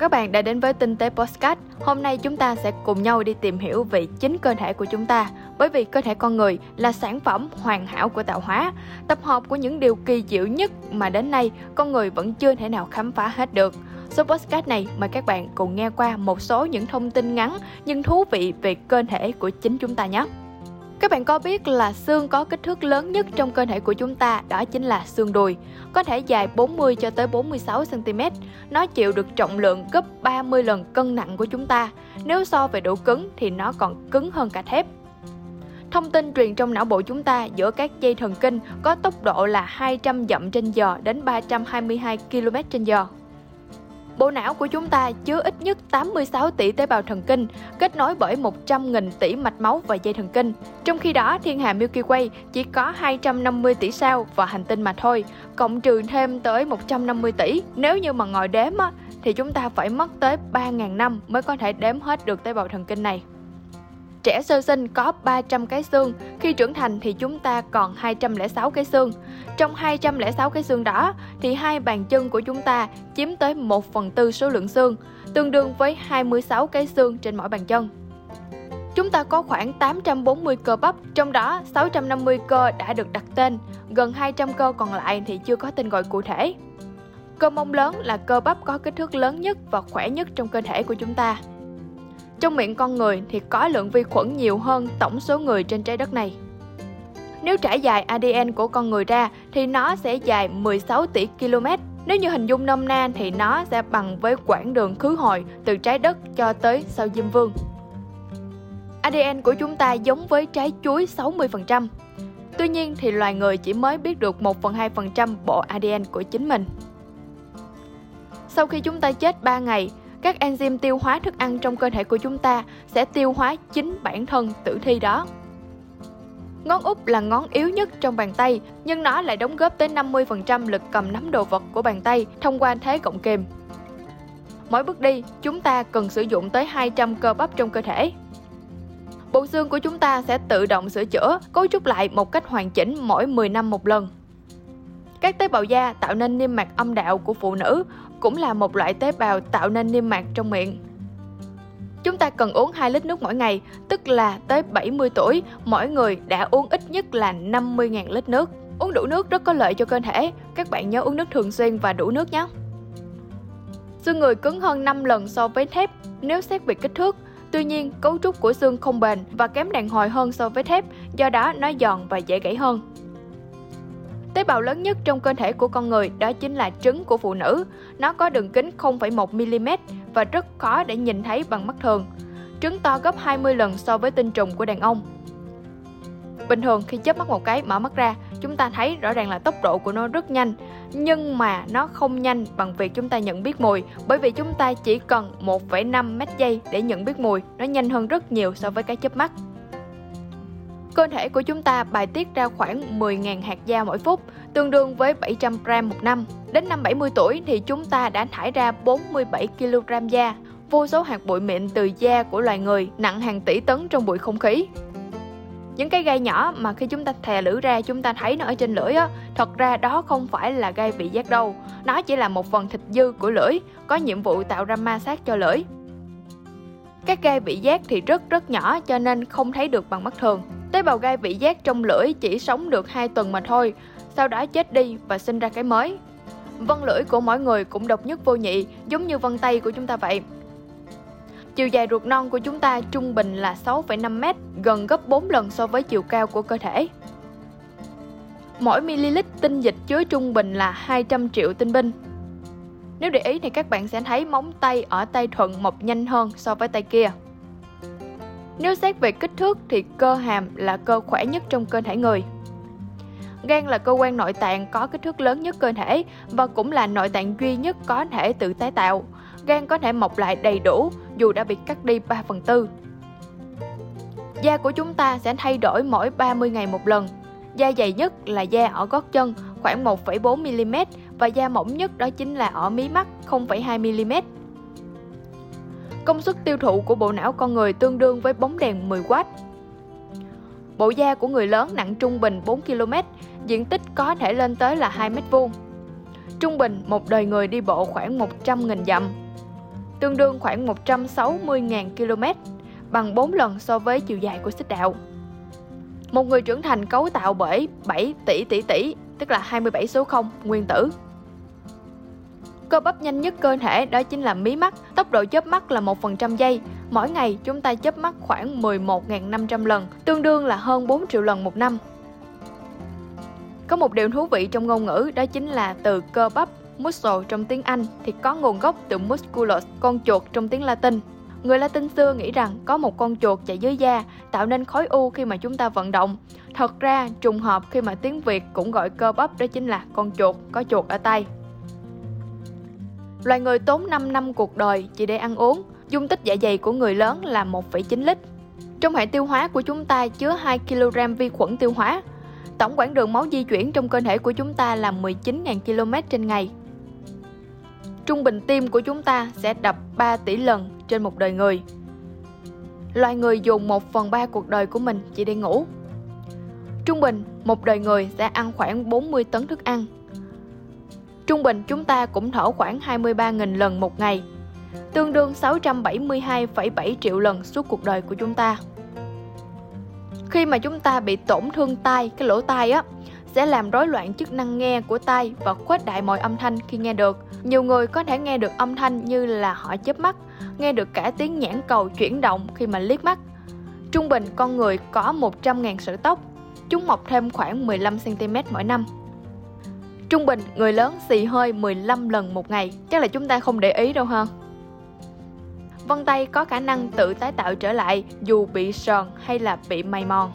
chào các bạn đã đến với Tinh tế Postcard. Hôm nay chúng ta sẽ cùng nhau đi tìm hiểu về chính cơ thể của chúng ta. Bởi vì cơ thể con người là sản phẩm hoàn hảo của tạo hóa, tập hợp của những điều kỳ diệu nhất mà đến nay con người vẫn chưa thể nào khám phá hết được. Số postcard này mời các bạn cùng nghe qua một số những thông tin ngắn nhưng thú vị về cơ thể của chính chúng ta nhé. Các bạn có biết là xương có kích thước lớn nhất trong cơ thể của chúng ta đó chính là xương đùi, có thể dài 40 cho tới 46 cm. Nó chịu được trọng lượng gấp 30 lần cân nặng của chúng ta. Nếu so về độ cứng thì nó còn cứng hơn cả thép. Thông tin truyền trong não bộ chúng ta giữa các dây thần kinh có tốc độ là 200 dặm trên giờ đến 322 km trên giờ. Bộ não của chúng ta chứa ít nhất 86 tỷ tế bào thần kinh, kết nối bởi 100.000 tỷ mạch máu và dây thần kinh. Trong khi đó, thiên hà Milky Way chỉ có 250 tỷ sao và hành tinh mà thôi, cộng trừ thêm tới 150 tỷ. Nếu như mà ngồi đếm á, thì chúng ta phải mất tới 3.000 năm mới có thể đếm hết được tế bào thần kinh này. Trẻ sơ sinh có 300 cái xương, khi trưởng thành thì chúng ta còn 206 cái xương. Trong 206 cái xương đó thì hai bàn chân của chúng ta chiếm tới 1 phần tư số lượng xương, tương đương với 26 cái xương trên mỗi bàn chân. Chúng ta có khoảng 840 cơ bắp, trong đó 650 cơ đã được đặt tên, gần 200 cơ còn lại thì chưa có tên gọi cụ thể. Cơ mông lớn là cơ bắp có kích thước lớn nhất và khỏe nhất trong cơ thể của chúng ta. Trong miệng con người thì có lượng vi khuẩn nhiều hơn tổng số người trên trái đất này. Nếu trải dài ADN của con người ra, thì nó sẽ dài 16 tỷ km. Nếu như hình dung nôm na, thì nó sẽ bằng với quãng đường khứ hồi, từ trái đất cho tới sao Diêm Vương. ADN của chúng ta giống với trái chuối 60%. Tuy nhiên thì loài người chỉ mới biết được 1 phần 2% bộ ADN của chính mình. Sau khi chúng ta chết 3 ngày, các enzyme tiêu hóa thức ăn trong cơ thể của chúng ta sẽ tiêu hóa chính bản thân tử thi đó. Ngón út là ngón yếu nhất trong bàn tay, nhưng nó lại đóng góp tới 50% lực cầm nắm đồ vật của bàn tay thông qua thế cộng kềm. Mỗi bước đi, chúng ta cần sử dụng tới 200 cơ bắp trong cơ thể. Bộ xương của chúng ta sẽ tự động sửa chữa, cấu trúc lại một cách hoàn chỉnh mỗi 10 năm một lần. Các tế bào da tạo nên niêm mạc âm đạo của phụ nữ cũng là một loại tế bào tạo nên niêm mạc trong miệng. Chúng ta cần uống 2 lít nước mỗi ngày, tức là tới 70 tuổi, mỗi người đã uống ít nhất là 50.000 lít nước. Uống đủ nước rất có lợi cho cơ thể, các bạn nhớ uống nước thường xuyên và đủ nước nhé. Xương người cứng hơn 5 lần so với thép nếu xét về kích thước, Tuy nhiên, cấu trúc của xương không bền và kém đàn hồi hơn so với thép, do đó nó giòn và dễ gãy hơn. Tế bào lớn nhất trong cơ thể của con người đó chính là trứng của phụ nữ. Nó có đường kính 0,1mm và rất khó để nhìn thấy bằng mắt thường. Trứng to gấp 20 lần so với tinh trùng của đàn ông. Bình thường khi chớp mắt một cái mở mắt ra, chúng ta thấy rõ ràng là tốc độ của nó rất nhanh, nhưng mà nó không nhanh bằng việc chúng ta nhận biết mùi, bởi vì chúng ta chỉ cần 1,5 mét giây để nhận biết mùi, nó nhanh hơn rất nhiều so với cái chớp mắt. Cơ thể của chúng ta bài tiết ra khoảng 10.000 hạt da mỗi phút, tương đương với 700 gram một năm. Đến năm 70 tuổi thì chúng ta đã thải ra 47 kg da, vô số hạt bụi mịn từ da của loài người nặng hàng tỷ tấn trong bụi không khí. Những cái gai nhỏ mà khi chúng ta thè lưỡi ra chúng ta thấy nó ở trên lưỡi á, thật ra đó không phải là gai vị giác đâu. Nó chỉ là một phần thịt dư của lưỡi, có nhiệm vụ tạo ra ma sát cho lưỡi. Các gai vị giác thì rất rất nhỏ cho nên không thấy được bằng mắt thường. Tế bào gai vị giác trong lưỡi chỉ sống được 2 tuần mà thôi, sau đó chết đi và sinh ra cái mới. Vân lưỡi của mỗi người cũng độc nhất vô nhị, giống như vân tay của chúng ta vậy. Chiều dài ruột non của chúng ta trung bình là 6,5m, gần gấp 4 lần so với chiều cao của cơ thể. Mỗi ml tinh dịch chứa trung bình là 200 triệu tinh binh. Nếu để ý thì các bạn sẽ thấy móng tay ở tay thuận mọc nhanh hơn so với tay kia. Nếu xét về kích thước thì cơ hàm là cơ khỏe nhất trong cơ thể người. Gan là cơ quan nội tạng có kích thước lớn nhất cơ thể và cũng là nội tạng duy nhất có thể tự tái tạo. Gan có thể mọc lại đầy đủ dù đã bị cắt đi 3 phần tư. Da của chúng ta sẽ thay đổi mỗi 30 ngày một lần. Da dày nhất là da ở gót chân khoảng 1,4mm và da mỏng nhất đó chính là ở mí mắt 0,2mm. Công suất tiêu thụ của bộ não con người tương đương với bóng đèn 10W. Bộ da của người lớn nặng trung bình 4 km, diện tích có thể lên tới là 2 m2. Trung bình, một đời người đi bộ khoảng 100.000 dặm. tương đương khoảng 160.000 km, bằng 4 lần so với chiều dài của xích đạo. Một người trưởng thành cấu tạo bởi 7 tỷ tỷ tỷ, tức là 27 số 0 nguyên tử. Cơ bắp nhanh nhất cơ thể đó chính là mí mắt, tốc độ chớp mắt là 1% giây. Mỗi ngày chúng ta chớp mắt khoảng 11.500 lần, tương đương là hơn 4 triệu lần một năm. Có một điều thú vị trong ngôn ngữ đó chính là từ cơ bắp muscle trong tiếng Anh thì có nguồn gốc từ musculus, con chuột trong tiếng Latin. Người Latin xưa nghĩ rằng có một con chuột chạy dưới da tạo nên khối u khi mà chúng ta vận động. Thật ra trùng hợp khi mà tiếng Việt cũng gọi cơ bắp đó chính là con chuột, có chuột ở tay. Loài người tốn 5 năm cuộc đời chỉ để ăn uống, dung tích dạ dày của người lớn là 1,9 lít. Trong hệ tiêu hóa của chúng ta chứa 2 kg vi khuẩn tiêu hóa. Tổng quãng đường máu di chuyển trong cơ thể của chúng ta là 19.000 km trên ngày. Trung bình tim của chúng ta sẽ đập 3 tỷ lần trên một đời người. Loài người dùng 1 phần 3 cuộc đời của mình chỉ để ngủ. Trung bình, một đời người sẽ ăn khoảng 40 tấn thức ăn. Trung bình chúng ta cũng thở khoảng 23.000 lần một ngày, tương đương 672,7 triệu lần suốt cuộc đời của chúng ta. Khi mà chúng ta bị tổn thương tai, cái lỗ tai á, sẽ làm rối loạn chức năng nghe của tai và khuếch đại mọi âm thanh khi nghe được. Nhiều người có thể nghe được âm thanh như là họ chớp mắt, nghe được cả tiếng nhãn cầu chuyển động khi mà liếc mắt. Trung bình con người có 100.000 sợi tóc, chúng mọc thêm khoảng 15cm mỗi năm. Trung bình người lớn xì hơi 15 lần một ngày, chắc là chúng ta không để ý đâu ha. Vân tay có khả năng tự tái tạo trở lại dù bị sờn hay là bị mày mòn.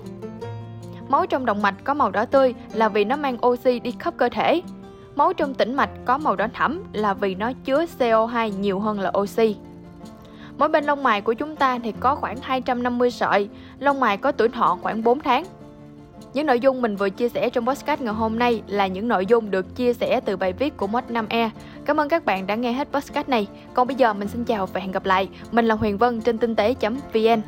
Máu trong động mạch có màu đỏ tươi là vì nó mang oxy đi khắp cơ thể. Máu trong tĩnh mạch có màu đỏ thẫm là vì nó chứa CO2 nhiều hơn là oxy. Mỗi bên lông mày của chúng ta thì có khoảng 250 sợi, lông mày có tuổi thọ khoảng 4 tháng. Những nội dung mình vừa chia sẻ trong podcast ngày hôm nay là những nội dung được chia sẻ từ bài viết của Mod 5E. Cảm ơn các bạn đã nghe hết podcast này. Còn bây giờ mình xin chào và hẹn gặp lại. Mình là Huyền Vân trên tinh tế.vn.